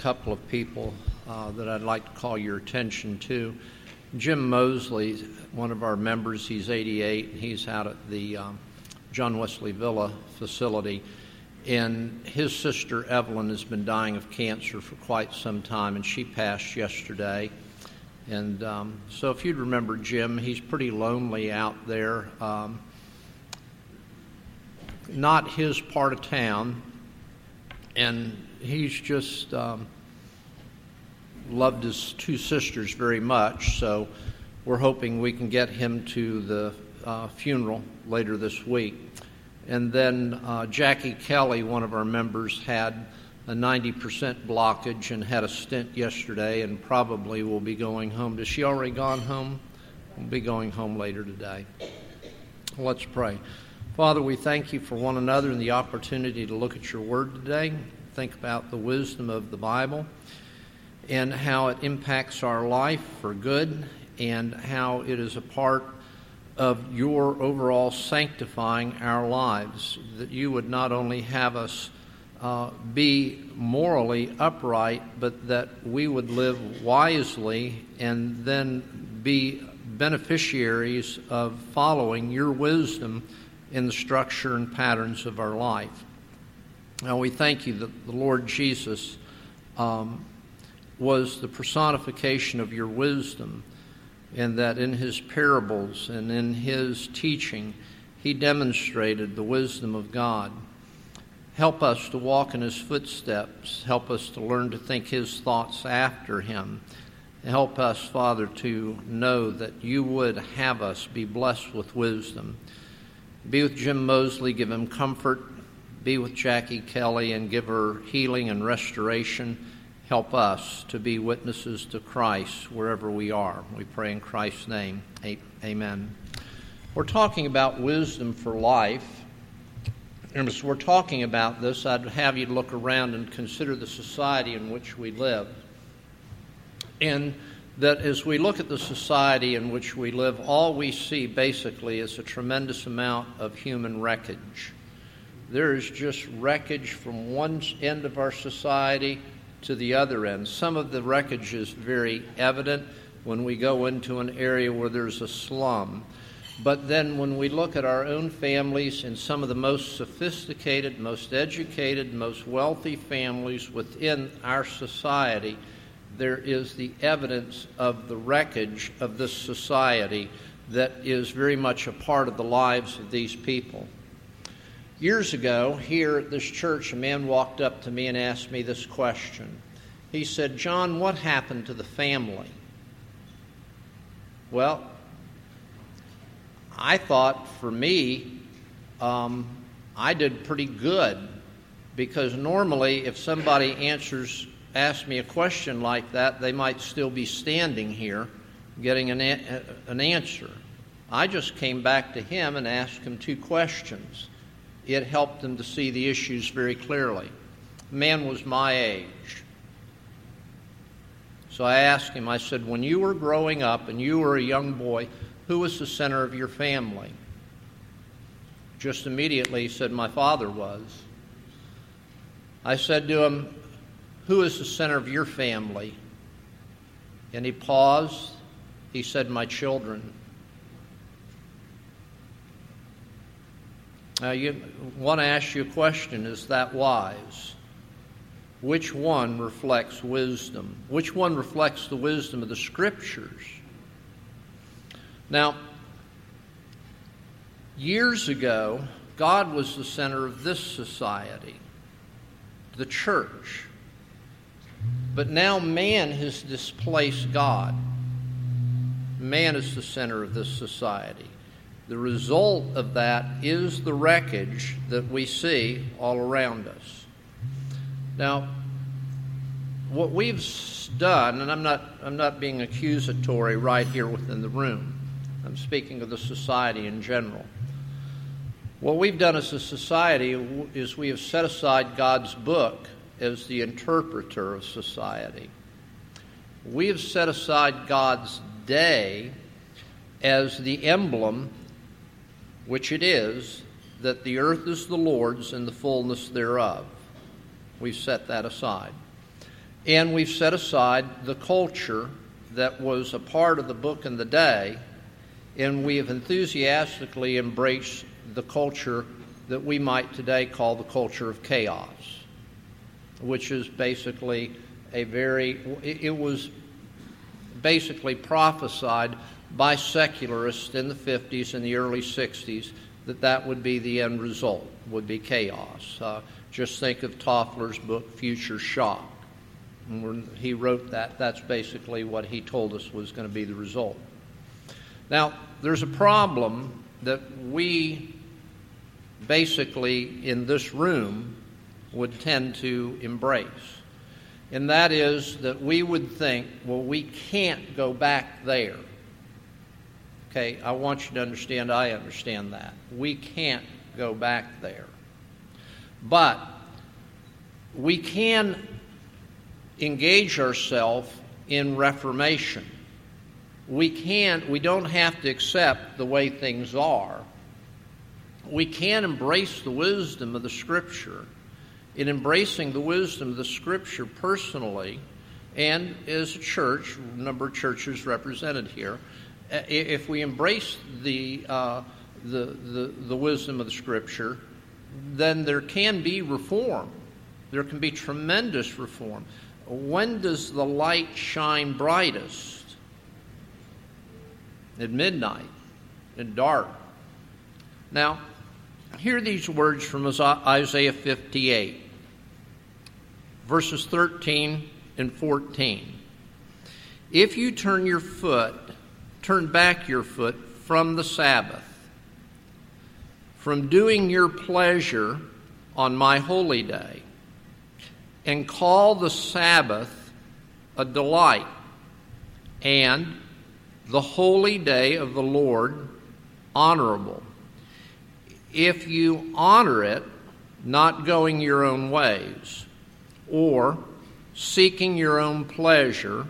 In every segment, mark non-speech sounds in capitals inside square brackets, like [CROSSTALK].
couple of people uh, that I'd like to call your attention to. Jim Mosley, one of our members, he's 88. He's out at the um, John Wesley Villa facility. And his sister Evelyn has been dying of cancer for quite some time, and she passed yesterday. And um, so, if you'd remember Jim, he's pretty lonely out there. Um, not his part of town, and he's just um, loved his two sisters very much. So, we're hoping we can get him to the uh, funeral later this week. And then uh, Jackie Kelly, one of our members, had a 90% blockage and had a stent yesterday and probably will be going home. Has she already gone home? Will be going home later today. Let's pray. Father, we thank you for one another and the opportunity to look at your word today, think about the wisdom of the Bible and how it impacts our life for good and how it is a part of your overall sanctifying our lives, that you would not only have us uh, be morally upright, but that we would live wisely and then be beneficiaries of following your wisdom in the structure and patterns of our life. Now, we thank you that the Lord Jesus um, was the personification of your wisdom and that in his parables and in his teaching, he demonstrated the wisdom of God. Help us to walk in his footsteps. Help us to learn to think his thoughts after him. Help us, Father, to know that you would have us be blessed with wisdom. Be with Jim Mosley, give him comfort. Be with Jackie Kelly and give her healing and restoration. Help us to be witnesses to Christ wherever we are. We pray in Christ's name. Amen. We're talking about wisdom for life. And as we're talking about this, I'd have you look around and consider the society in which we live. And that as we look at the society in which we live, all we see basically is a tremendous amount of human wreckage. There is just wreckage from one end of our society to the other end. Some of the wreckage is very evident when we go into an area where there's a slum. But then when we look at our own families and some of the most sophisticated, most educated, most wealthy families within our society, there is the evidence of the wreckage of this society that is very much a part of the lives of these people. Years ago, here at this church, a man walked up to me and asked me this question. He said, John, what happened to the family? Well, I thought for me, um, I did pretty good because normally, if somebody answers, asks me a question like that, they might still be standing here getting an, an answer. I just came back to him and asked him two questions it helped them to see the issues very clearly. The man was my age. So I asked him, I said, when you were growing up and you were a young boy, who was the center of your family? Just immediately he said, My father was. I said to him, Who is the center of your family? And he paused. He said, My children. Now, you want to ask you a question is that wise? Which one reflects wisdom? Which one reflects the wisdom of the Scriptures? Now, years ago, God was the center of this society, the church. But now man has displaced God. Man is the center of this society. The result of that is the wreckage that we see all around us. Now, what we've done, and I'm not, I'm not being accusatory right here within the room, I'm speaking of the society in general. What we've done as a society is we have set aside God's book as the interpreter of society. We have set aside God's day as the emblem which it is that the earth is the Lord's and the fullness thereof. We've set that aside. And we've set aside the culture that was a part of the book in the day, and we have enthusiastically embraced the culture that we might today call the culture of chaos, which is basically a very, it was basically prophesied by secularists in the 50s and the early 60s that that would be the end result, would be chaos. Uh, just think of Toffler's book, Future Shock. When he wrote that, that's basically what he told us was going to be the result. Now, there's a problem that we basically in this room would tend to embrace. And that is that we would think, well, we can't go back there. Okay, I want you to understand, I understand that. We can't go back there. But we can engage ourselves in reformation. We can't, we don't have to accept the way things are. We can embrace the wisdom of the Scripture. In embracing the wisdom of the Scripture personally, and as a church, number of churches represented here, if we embrace the, uh, the, the, the wisdom of the Scripture, then there can be reform. There can be tremendous reform. When does the light shine brightest? At midnight, in dark. Now, hear these words from Isaiah 58, verses 13 and 14. If you turn your foot, turn back your foot from the Sabbath, from doing your pleasure on my holy day, and call the Sabbath a delight, and the holy day of the Lord honorable. If you honor it, not going your own ways, or seeking your own pleasure,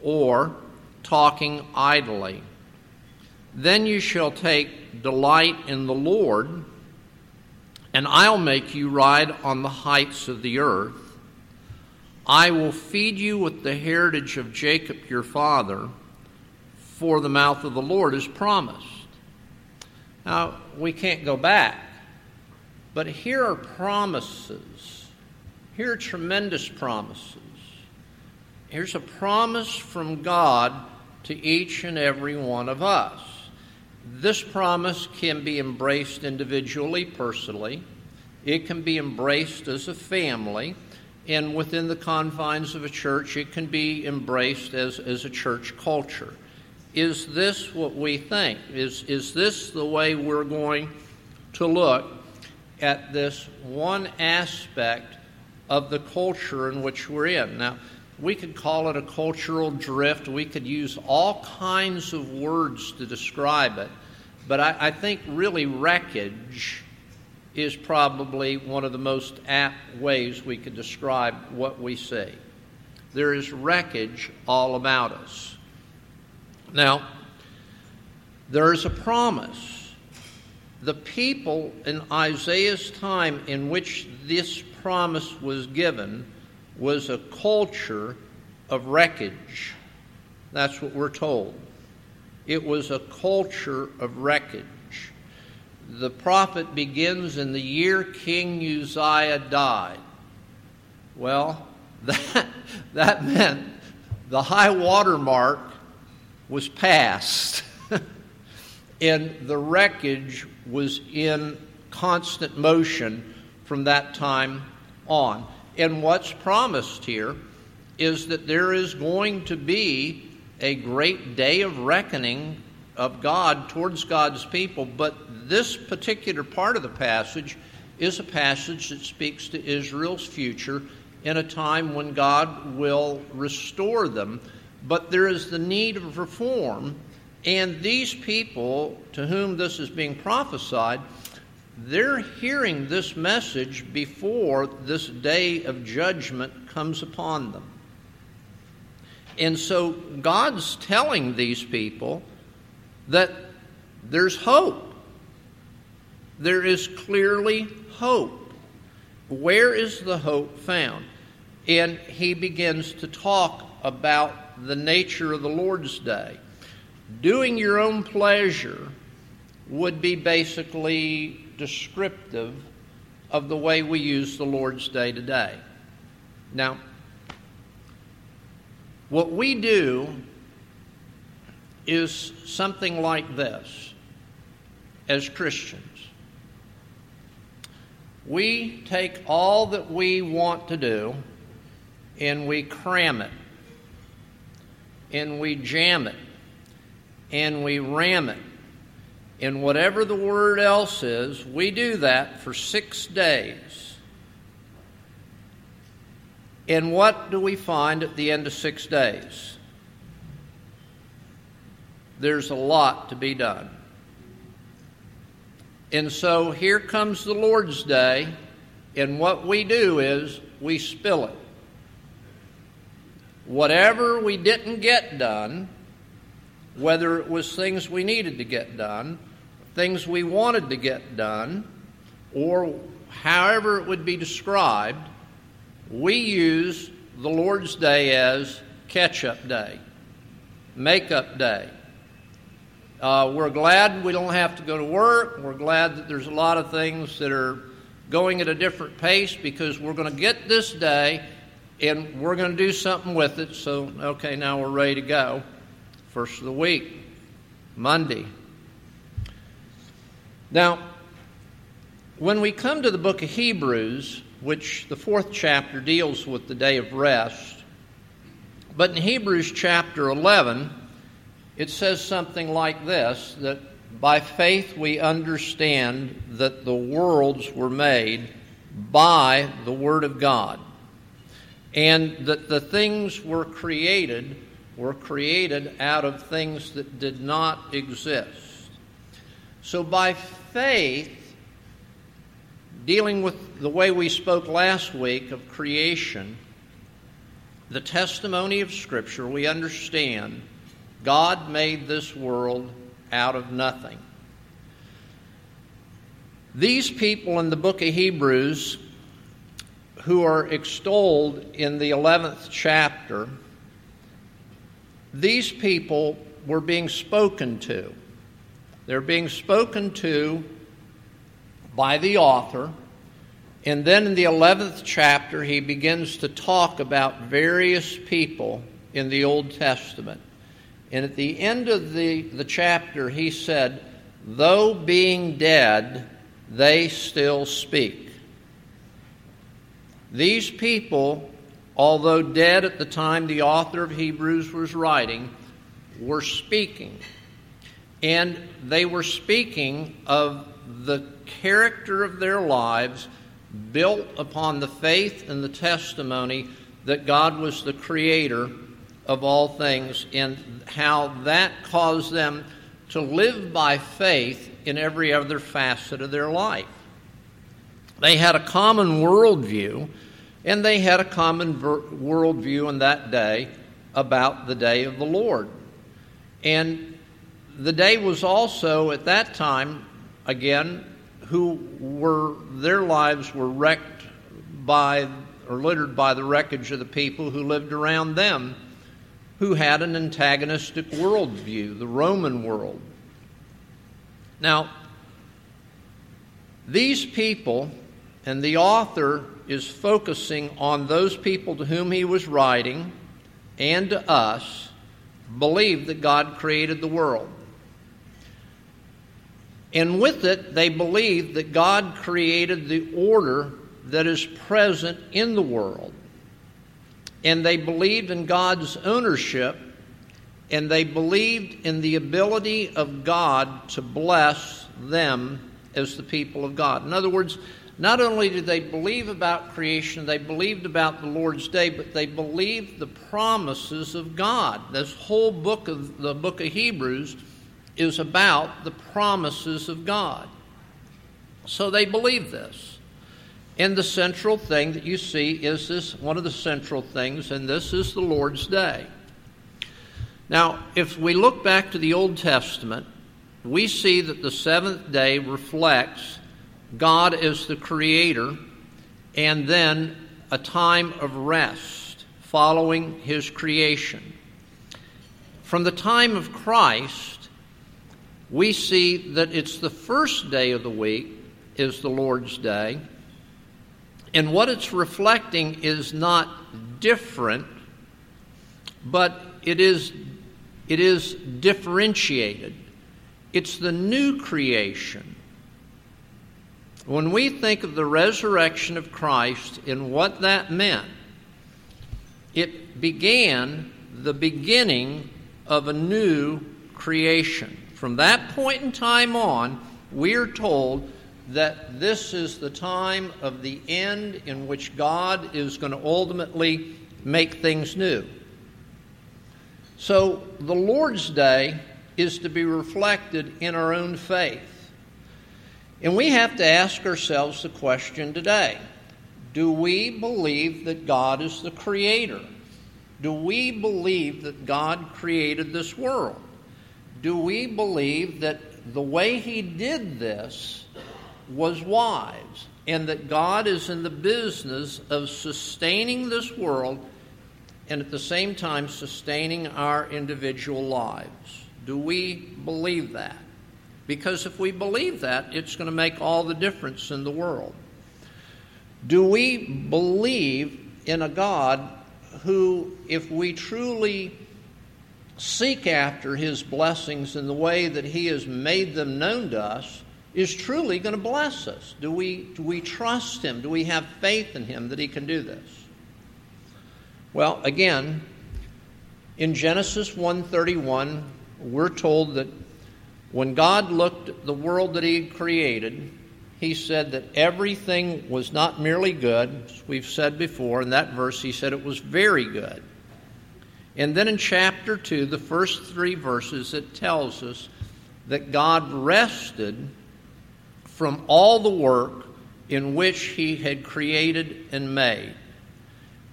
or talking idly, then you shall take delight in the Lord, and I'll make you ride on the heights of the earth. I will feed you with the heritage of Jacob your father, for the mouth of the Lord is promised. Now, we can't go back, but here are promises. Here are tremendous promises. Here's a promise from God to each and every one of us. This promise can be embraced individually, personally. It can be embraced as a family and within the confines of a church, it can be embraced as, as a church culture. Is this what we think? Is, is this the way we're going to look at this one aspect of the culture in which we're in? Now, we could call it a cultural drift. We could use all kinds of words to describe it. But I, I think really wreckage is probably one of the most apt ways we could describe what we see. There is wreckage all about us. Now, there is a promise. The people in Isaiah's time in which this promise was given was a culture of wreckage. That's what we're told. It was a culture of wreckage the prophet begins in the year King Uzziah died. Well, [LAUGHS] that, that meant the high water mark was passed, [LAUGHS] and the wreckage was in constant motion from that time on. And what's promised here is that there is going to be a great day of reckoning of God towards God's people, but this particular part of the passage is a passage that speaks to Israel's future in a time when God will restore them. But there is the need of reform, and these people to whom this is being prophesied, they're hearing this message before this day of judgment comes upon them. And so God's telling these people that there's hope there is clearly hope. Where is the hope found? and he begins to talk about the nature of the Lord's Day. Doing your own pleasure would be basically descriptive of the way we use the Lord's Day today. Now, what we do is something like this as Christians. We take all that we want to do and we cram it, and we jam it, and we ram it. And whatever the word else is, we do that for six days. And what do we find at the end of six days? There's a lot to be done. And so here comes the Lord's Day, and what we do is we spill it. Whatever we didn't get done, whether it was things we needed to get done, things we wanted to get done, or however it would be described, we use the Lord's Day as catch up day, make up day. Uh, we're glad we don't have to go to work. We're glad that there's a lot of things that are going at a different pace because we're going to get this day and we're going to do something with it. So, okay, now we're ready to go. First of the week, Monday. Now, when we come to the book of Hebrews, which the fourth chapter deals with the day of rest, but in Hebrews chapter 11, it says something like this that by faith we understand that the worlds were made by the Word of God, and that the things were created were created out of things that did not exist. So by faith, dealing with the way we spoke last week of creation, the testimony of Scripture, we understand God made this world out of nothing. These people in the book of Hebrews, who are extolled in the 11th chapter, these people were being spoken to. They're being spoken to by the author. And then in the 11th chapter, he begins to talk about various people in the Old Testament. And at the end of the, the chapter, he said, Though being dead, they still speak. These people, although dead at the time the author of Hebrews was writing, were speaking. And they were speaking of the character of their lives built upon the faith and the testimony that God was the creator of all things and how that caused them to live by faith in every other facet of their life. They had a common worldview, and they had a common ver- worldview in that day about the day of the Lord. And the day was also, at that time, again, who were, their lives were wrecked by or littered by the wreckage of the people who lived around them who had an antagonistic worldview, the Roman world. Now, these people, and the author is focusing on those people to whom he was writing and to us, believed that God created the world. And with it, they believed that God created the order that is present in the world and they believed in God's ownership, and they believed in the ability of God to bless them as the people of God. In other words, not only did they believe about creation, they believed about the Lord's day, but they believed the promises of God. This whole book of the book of Hebrews is about the promises of God. So they believe this. And the central thing that you see is this one of the central things, and this is the Lord's Day. Now, if we look back to the Old Testament, we see that the seventh day reflects God as the creator, and then a time of rest following his creation. From the time of Christ, we see that it's the first day of the week is the Lord's Day. And what it's reflecting is not different, but it is, it is differentiated. It's the new creation. When we think of the resurrection of Christ and what that meant, it began the beginning of a new creation. From that point in time on, we are told that this is the time of the end in which God is going to ultimately make things new. So the Lord's Day is to be reflected in our own faith. And we have to ask ourselves the question today Do we believe that God is the creator? Do we believe that God created this world? Do we believe that the way He did this was wise and that God is in the business of sustaining this world and at the same time sustaining our individual lives. Do we believe that? Because if we believe that, it's going to make all the difference in the world. Do we believe in a God who, if we truly seek after his blessings in the way that he has made them known to us, is truly going to bless us? Do we, do we trust Him? Do we have faith in Him that He can do this? Well, again, in Genesis 1:31, we're told that when God looked at the world that He had created, He said that everything was not merely good, as we've said before. In that verse, He said it was very good. And then in chapter 2, the first three verses, it tells us that God rested from all the work in which he had created and made.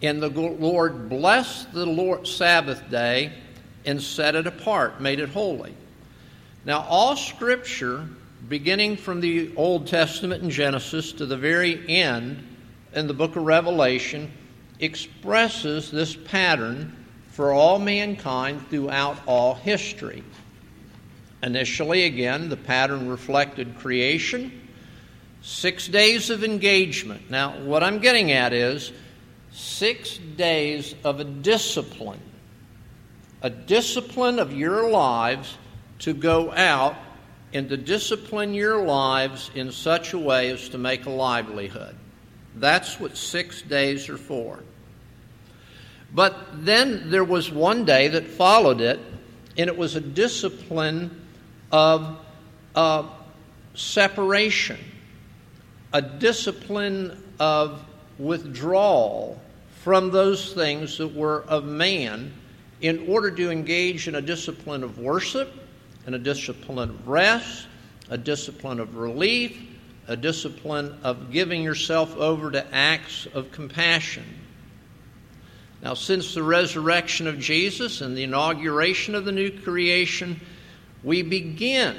And the Lord blessed the Lord Sabbath day and set it apart, made it holy. Now, all Scripture, beginning from the Old Testament in Genesis to the very end in the book of Revelation, expresses this pattern for all mankind throughout all history. Initially, again, the pattern reflected creation, six days of engagement. Now, what I'm getting at is six days of a discipline, a discipline of your lives to go out and to discipline your lives in such a way as to make a livelihood. That's what six days are for. But then there was one day that followed it, and it was a discipline of uh, separation, a discipline of withdrawal from those things that were of man in order to engage in a discipline of worship, and a discipline of rest, a discipline of relief, a discipline of giving yourself over to acts of compassion. Now, since the resurrection of Jesus and the inauguration of the new creation, we begin.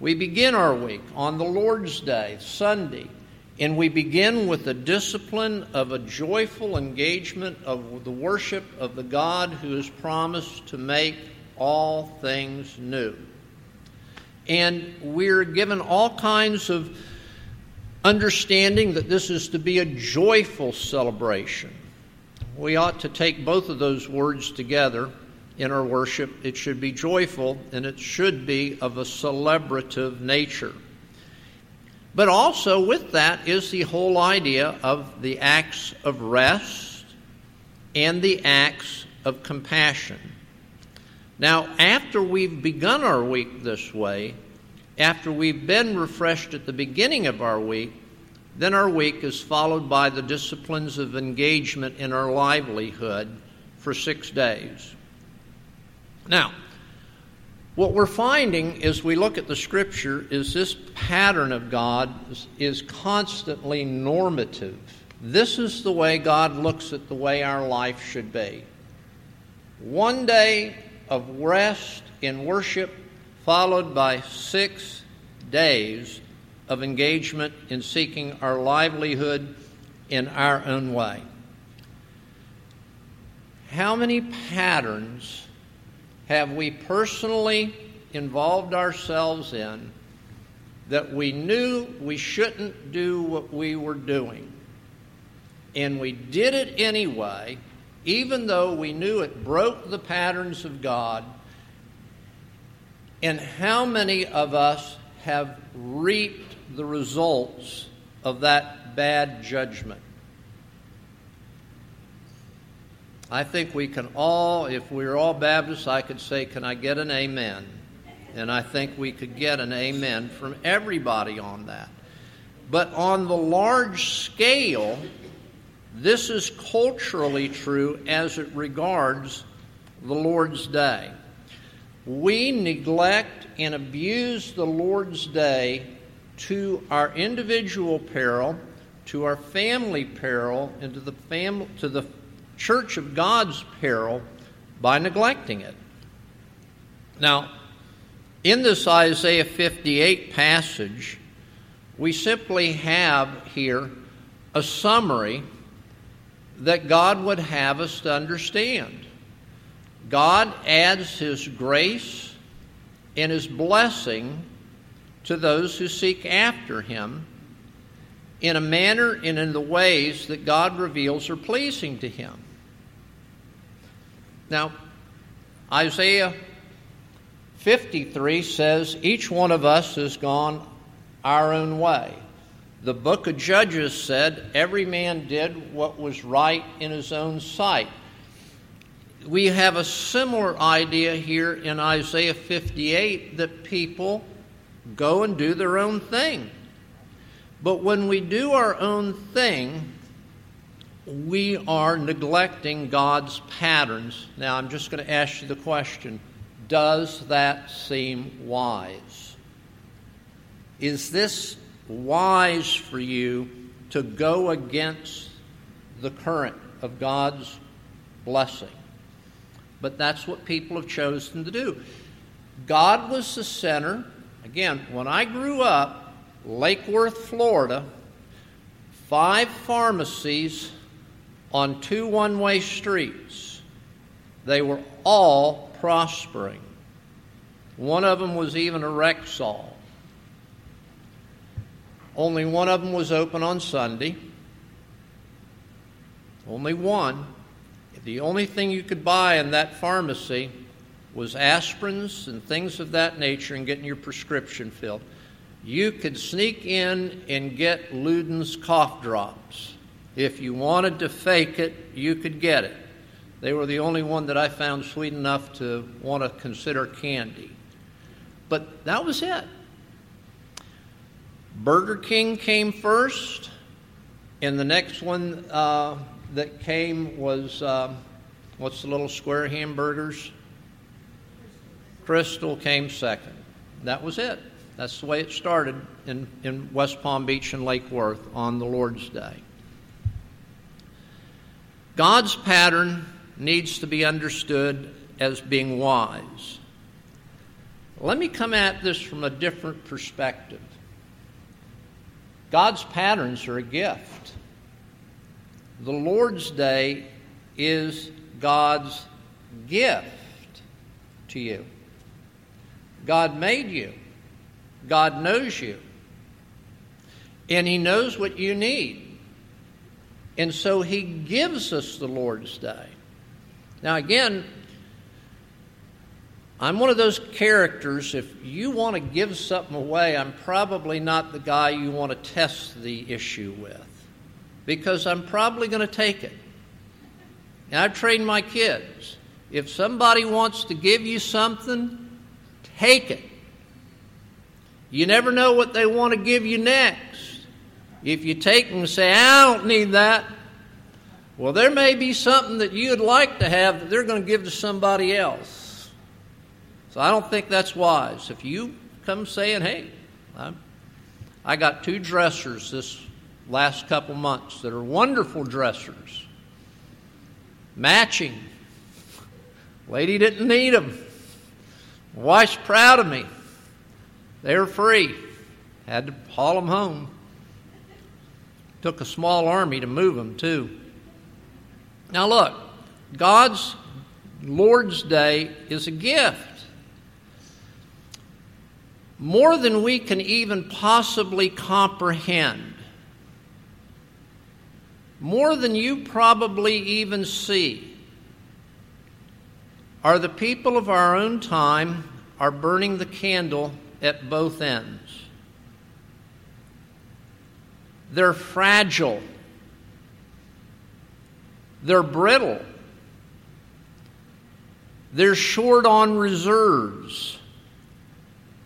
We begin our week on the Lord's Day, Sunday, and we begin with the discipline of a joyful engagement of the worship of the God who has promised to make all things new. And we're given all kinds of understanding that this is to be a joyful celebration. We ought to take both of those words together in our worship. It should be joyful and it should be of a celebrative nature. But also, with that, is the whole idea of the acts of rest and the acts of compassion. Now, after we've begun our week this way, after we've been refreshed at the beginning of our week, then our week is followed by the disciplines of engagement in our livelihood for six days. Now, what we're finding as we look at the scripture is this pattern of God is constantly normative. This is the way God looks at the way our life should be. One day of rest in worship, followed by six days of engagement in seeking our livelihood in our own way. How many patterns have we personally involved ourselves in that we knew we shouldn't do what we were doing? And we did it anyway, even though we knew it broke the patterns of God. And how many of us have reaped the results of that bad judgment? I think we can all, if we are all Baptists, I could say, Can I get an amen? And I think we could get an amen from everybody on that. But on the large scale, this is culturally true as it regards the Lord's Day. We neglect and abuse the Lord's Day to our individual peril, to our family peril, and to the, fam- to the church of God's peril by neglecting it. Now, in this Isaiah 58 passage, we simply have here a summary that God would have us to understand. God adds His grace and His blessing to those who seek after Him in a manner and in the ways that God reveals are pleasing to Him. Now, Isaiah 53 says, Each one of us has gone our own way. The book of Judges said, Every man did what was right in his own sight. We have a similar idea here in Isaiah 58 that people go and do their own thing. But when we do our own thing, we are neglecting God's patterns. Now, I'm just going to ask you the question Does that seem wise? Is this wise for you to go against the current of God's blessing? But that's what people have chosen to do. God was the center. Again, when I grew up, Lake Worth, Florida, five pharmacies on two one way streets. They were all prospering. One of them was even a Rexall. Only one of them was open on Sunday. Only one. The only thing you could buy in that pharmacy was aspirins and things of that nature and getting your prescription filled. You could sneak in and get Luden's cough drops. If you wanted to fake it, you could get it. They were the only one that I found sweet enough to want to consider candy. But that was it. Burger King came first, and the next one uh, that came was uh, what's the little square hamburgers? Krystal came second. That was it. That's the way it started in, in West Palm Beach and Lake Worth on the Lord's Day. God's pattern needs to be understood as being wise. Let me come at this from a different perspective. God's patterns are a gift. The Lord's Day is God's gift to you. God made you, God knows you, and He knows what you need. And so he gives us the Lord's Day. Now, again, I'm one of those characters, if you want to give something away, I'm probably not the guy you want to test the issue with because I'm probably going to take it. And I've trained my kids. If somebody wants to give you something, take it. You never know what they want to give you next. If you take them and say, I don't need that, well, there may be something that you'd like to have that they're going to give to somebody else. So I don't think that's wise. If you come saying, hey, I'm, I got two dressers this last couple months that are wonderful dressers, matching. Lady didn't need them. Wife's proud of me. They were free. Had to haul them home. Took a small army to move them, too. Now, look, God's Lord's Day is a gift. More than we can even possibly comprehend. More than you probably even see. Are the people of our own time are burning the candle at both ends. They're fragile. They're brittle. They're short on reserves.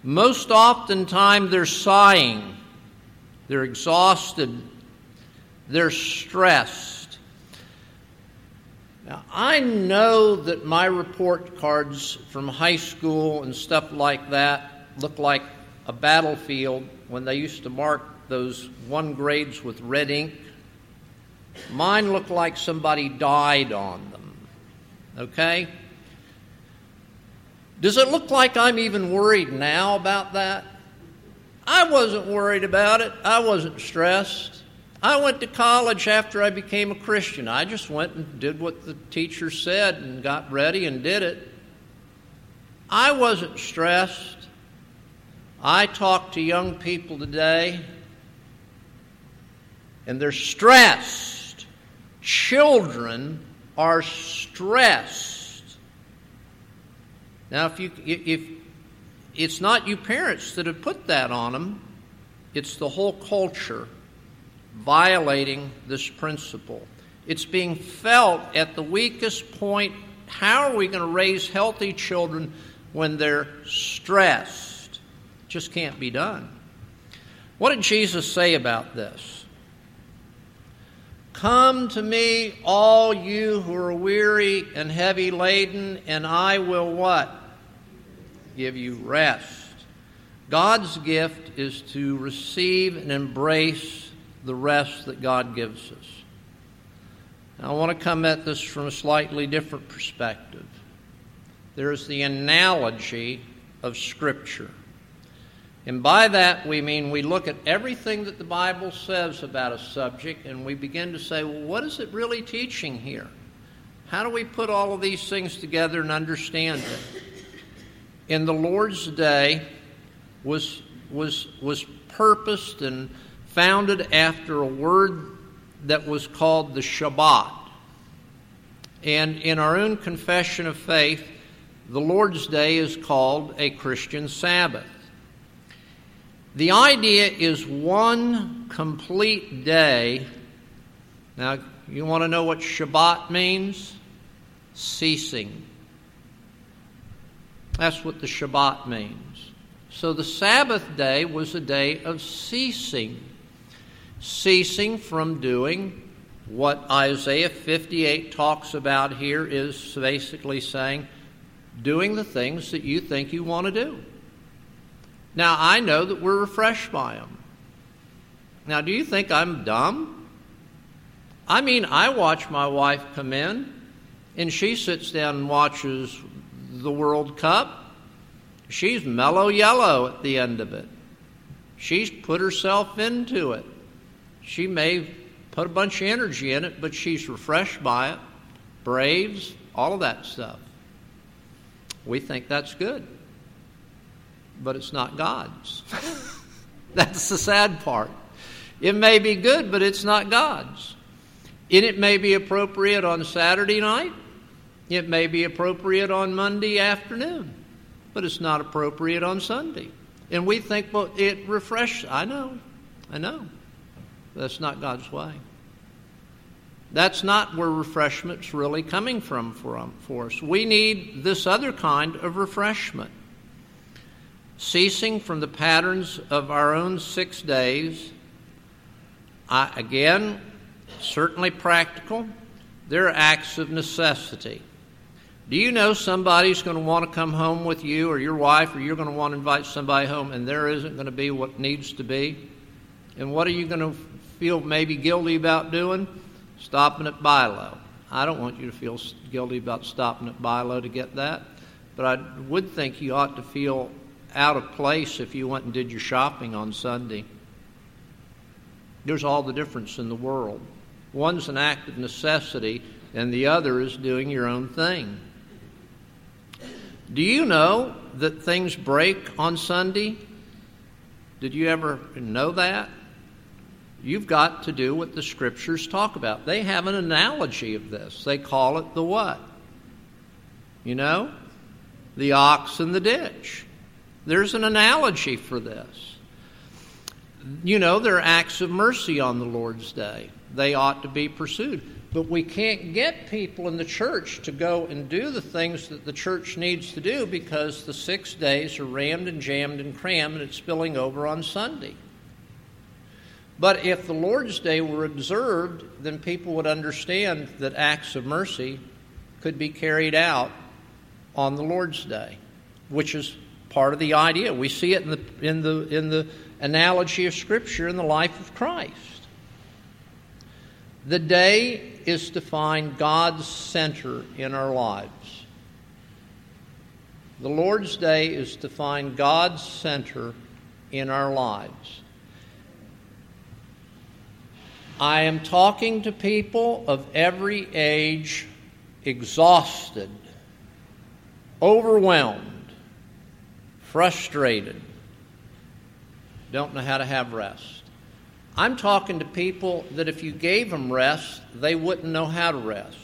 Most oftentimes, they're sighing. They're exhausted. They're stressed. Now, I know that my report cards from high school and stuff like that look like a battlefield when they used to mark those one grades with red ink. Mine look like somebody died on them. Okay? Does it look like I'm even worried now about that? I wasn't worried about it. I wasn't stressed. I went to college after I became a Christian. I just went and did what the teacher said and got ready and did it. I wasn't stressed. I talk to young people today and they're stressed. Children are stressed. Now, if you if it's not you parents that have put that on them, it's the whole culture violating this principle. It's being felt at the weakest point. How are we going to raise healthy children when they're stressed? Just can't be done. What did Jesus say about this? Come to me, all you who are weary and heavy laden, and I will what? Give you rest. God's gift is to receive and embrace the rest that God gives us. Now, I want to come at this from a slightly different perspective. There's the analogy of Scripture. And by that, we mean we look at everything that the Bible says about a subject and we begin to say, well, what is it really teaching here? How do we put all of these things together and understand it? In the Lord's day was, was, was purposed and founded after a word that was called the Shabbat. And in our own confession of faith, the Lord's Day is called a Christian Sabbath. The idea is one complete day. Now, you want to know what Shabbat means? Ceasing. That's what the Shabbat means. So the Sabbath day was a day of ceasing. Ceasing from doing what Isaiah 58 talks about here is basically saying doing the things that you think you want to do. Now, I know that we're refreshed by them. Now, do you think I'm dumb? I mean, I watch my wife come in, and she sits down and watches the World Cup. She's mellow yellow at the end of it. She's put herself into it. She may put a bunch of energy in it, but she's refreshed by it. Braves, all of that stuff. We think that's good but it's not God's. [LAUGHS] That's the sad part. It may be good, but it's not God's. And it may be appropriate on Saturday night. It may be appropriate on Monday afternoon, but it's not appropriate on Sunday. And we think, well, it refreshes. I know, I know. That's not God's way. That's not where refreshment's really coming from for, um, for us. We need this other kind of refreshment ceasing from the patterns of our own six days. I, again, certainly practical. They're acts of necessity. Do you know somebody's going to want to come home with you or your wife, or you're going to want to invite somebody home, and there isn't going to be what needs to be? And what are you going to feel maybe guilty about doing? Stopping at BI-LO. I don't want you to feel guilty about stopping at BI-LO to get that, but I would think you ought to feel out of place if you went and did your shopping on Sunday. There's all the difference in the world. One's an act of necessity, and the other is doing your own thing. Do you know that things break on Sunday? Did you ever know that? You've got to do what the scriptures talk about. They have an analogy of this. They call it the what? You know? The ox in the ditch. There's an analogy for this. You know, there are acts of mercy on the Lord's Day. They ought to be pursued. But we can't get people in the church to go and do the things that the church needs to do because the six days are rammed and jammed and crammed and it's spilling over on Sunday. But if the Lord's Day were observed, then people would understand that acts of mercy could be carried out on the Lord's Day, which is part of the idea. We see it in the, in the, in the analogy of Scripture in the life of Christ. The day is to find God's center in our lives. The Lord's Day is to find God's center in our lives. I am talking to people of every age, exhausted, overwhelmed, frustrated, don't know how to have rest. I'm talking to people that if you gave them rest, they wouldn't know how to rest.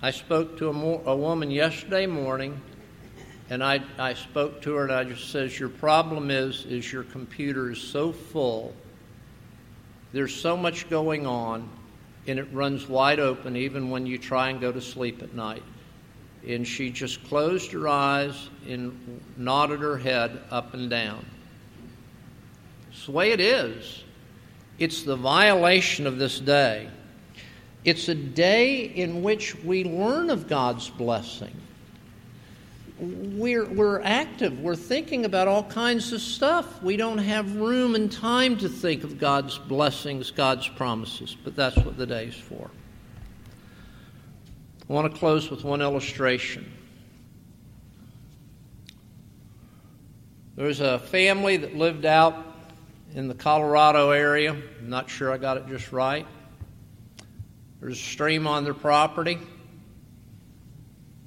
I spoke to a, mo- a woman yesterday morning, and I, I spoke to her, and I just says, "Your problem is is your computer is so full. There's so much going on, and it runs wide open even when you try and go to sleep at night." And she just closed her eyes and nodded her head up and down. It's the way it is. It's the violation of this day. It's a day in which we learn of God's blessing. We're, we're active. We're thinking about all kinds of stuff. We don't have room and time to think of God's blessings, God's promises, but that's what the day's for. I want to close with one illustration. There was a family that lived out in the Colorado area. I'm not sure I got it just right. There's a stream on their property.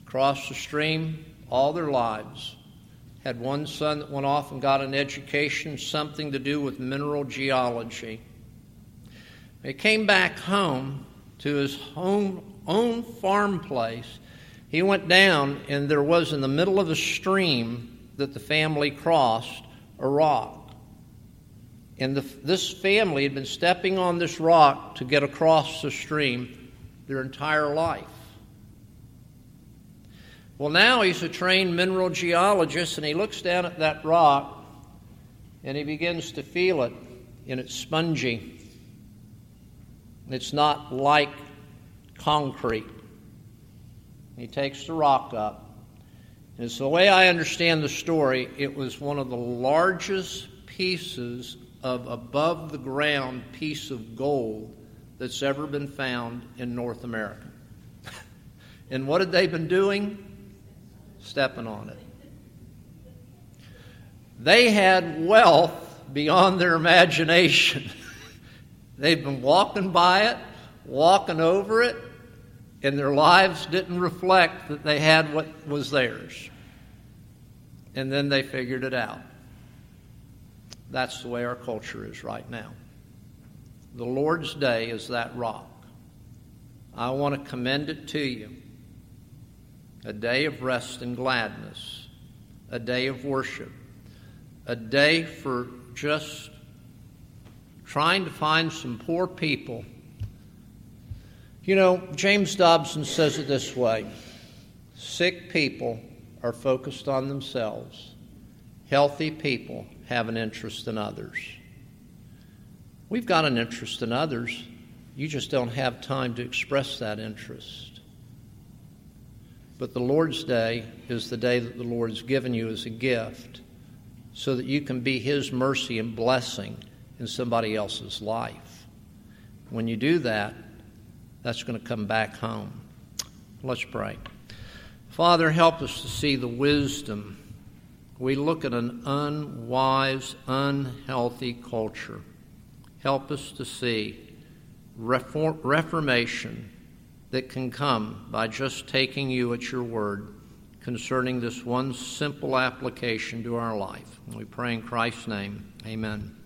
Across the stream all their lives. Had one son that went off and got an education, something to do with mineral geology. He came back home to his home, own farm place. He went down, and there was in the middle of a stream that the family crossed a rock. And the, this family had been stepping on this rock to get across the stream their entire life. Well, now he's a trained mineral geologist, and he looks down at that rock and he begins to feel it, and it's spongy. It's not like concrete. He takes the rock up. And so, the way I understand the story, it was one of the largest pieces of above the ground piece of gold that's ever been found in North America. [LAUGHS] and what had they been doing? Stepping on it. They had wealth beyond their imagination. [LAUGHS] They'd been walking by it, walking over it, and their lives didn't reflect that they had what was theirs. And then they figured it out. That's the way our culture is right now. The Lord's Day is that rock. I want to commend it to you. A day of rest and gladness, a day of worship, a day for just trying to find some poor people. You know, James Dobson says it this way sick people are focused on themselves, healthy people have an interest in others. We've got an interest in others. You just don't have time to express that interest. But the Lord's Day is the day that the Lord's given you as a gift so that you can be His mercy and blessing in somebody else's life. When you do that, that's going to come back home. Let's pray. Father, help us to see the wisdom we look at an unwise, unhealthy culture. help us to see reform, reformation that can come by just taking you at your word concerning this one simple application to our life. We pray in Christ's name. Amen.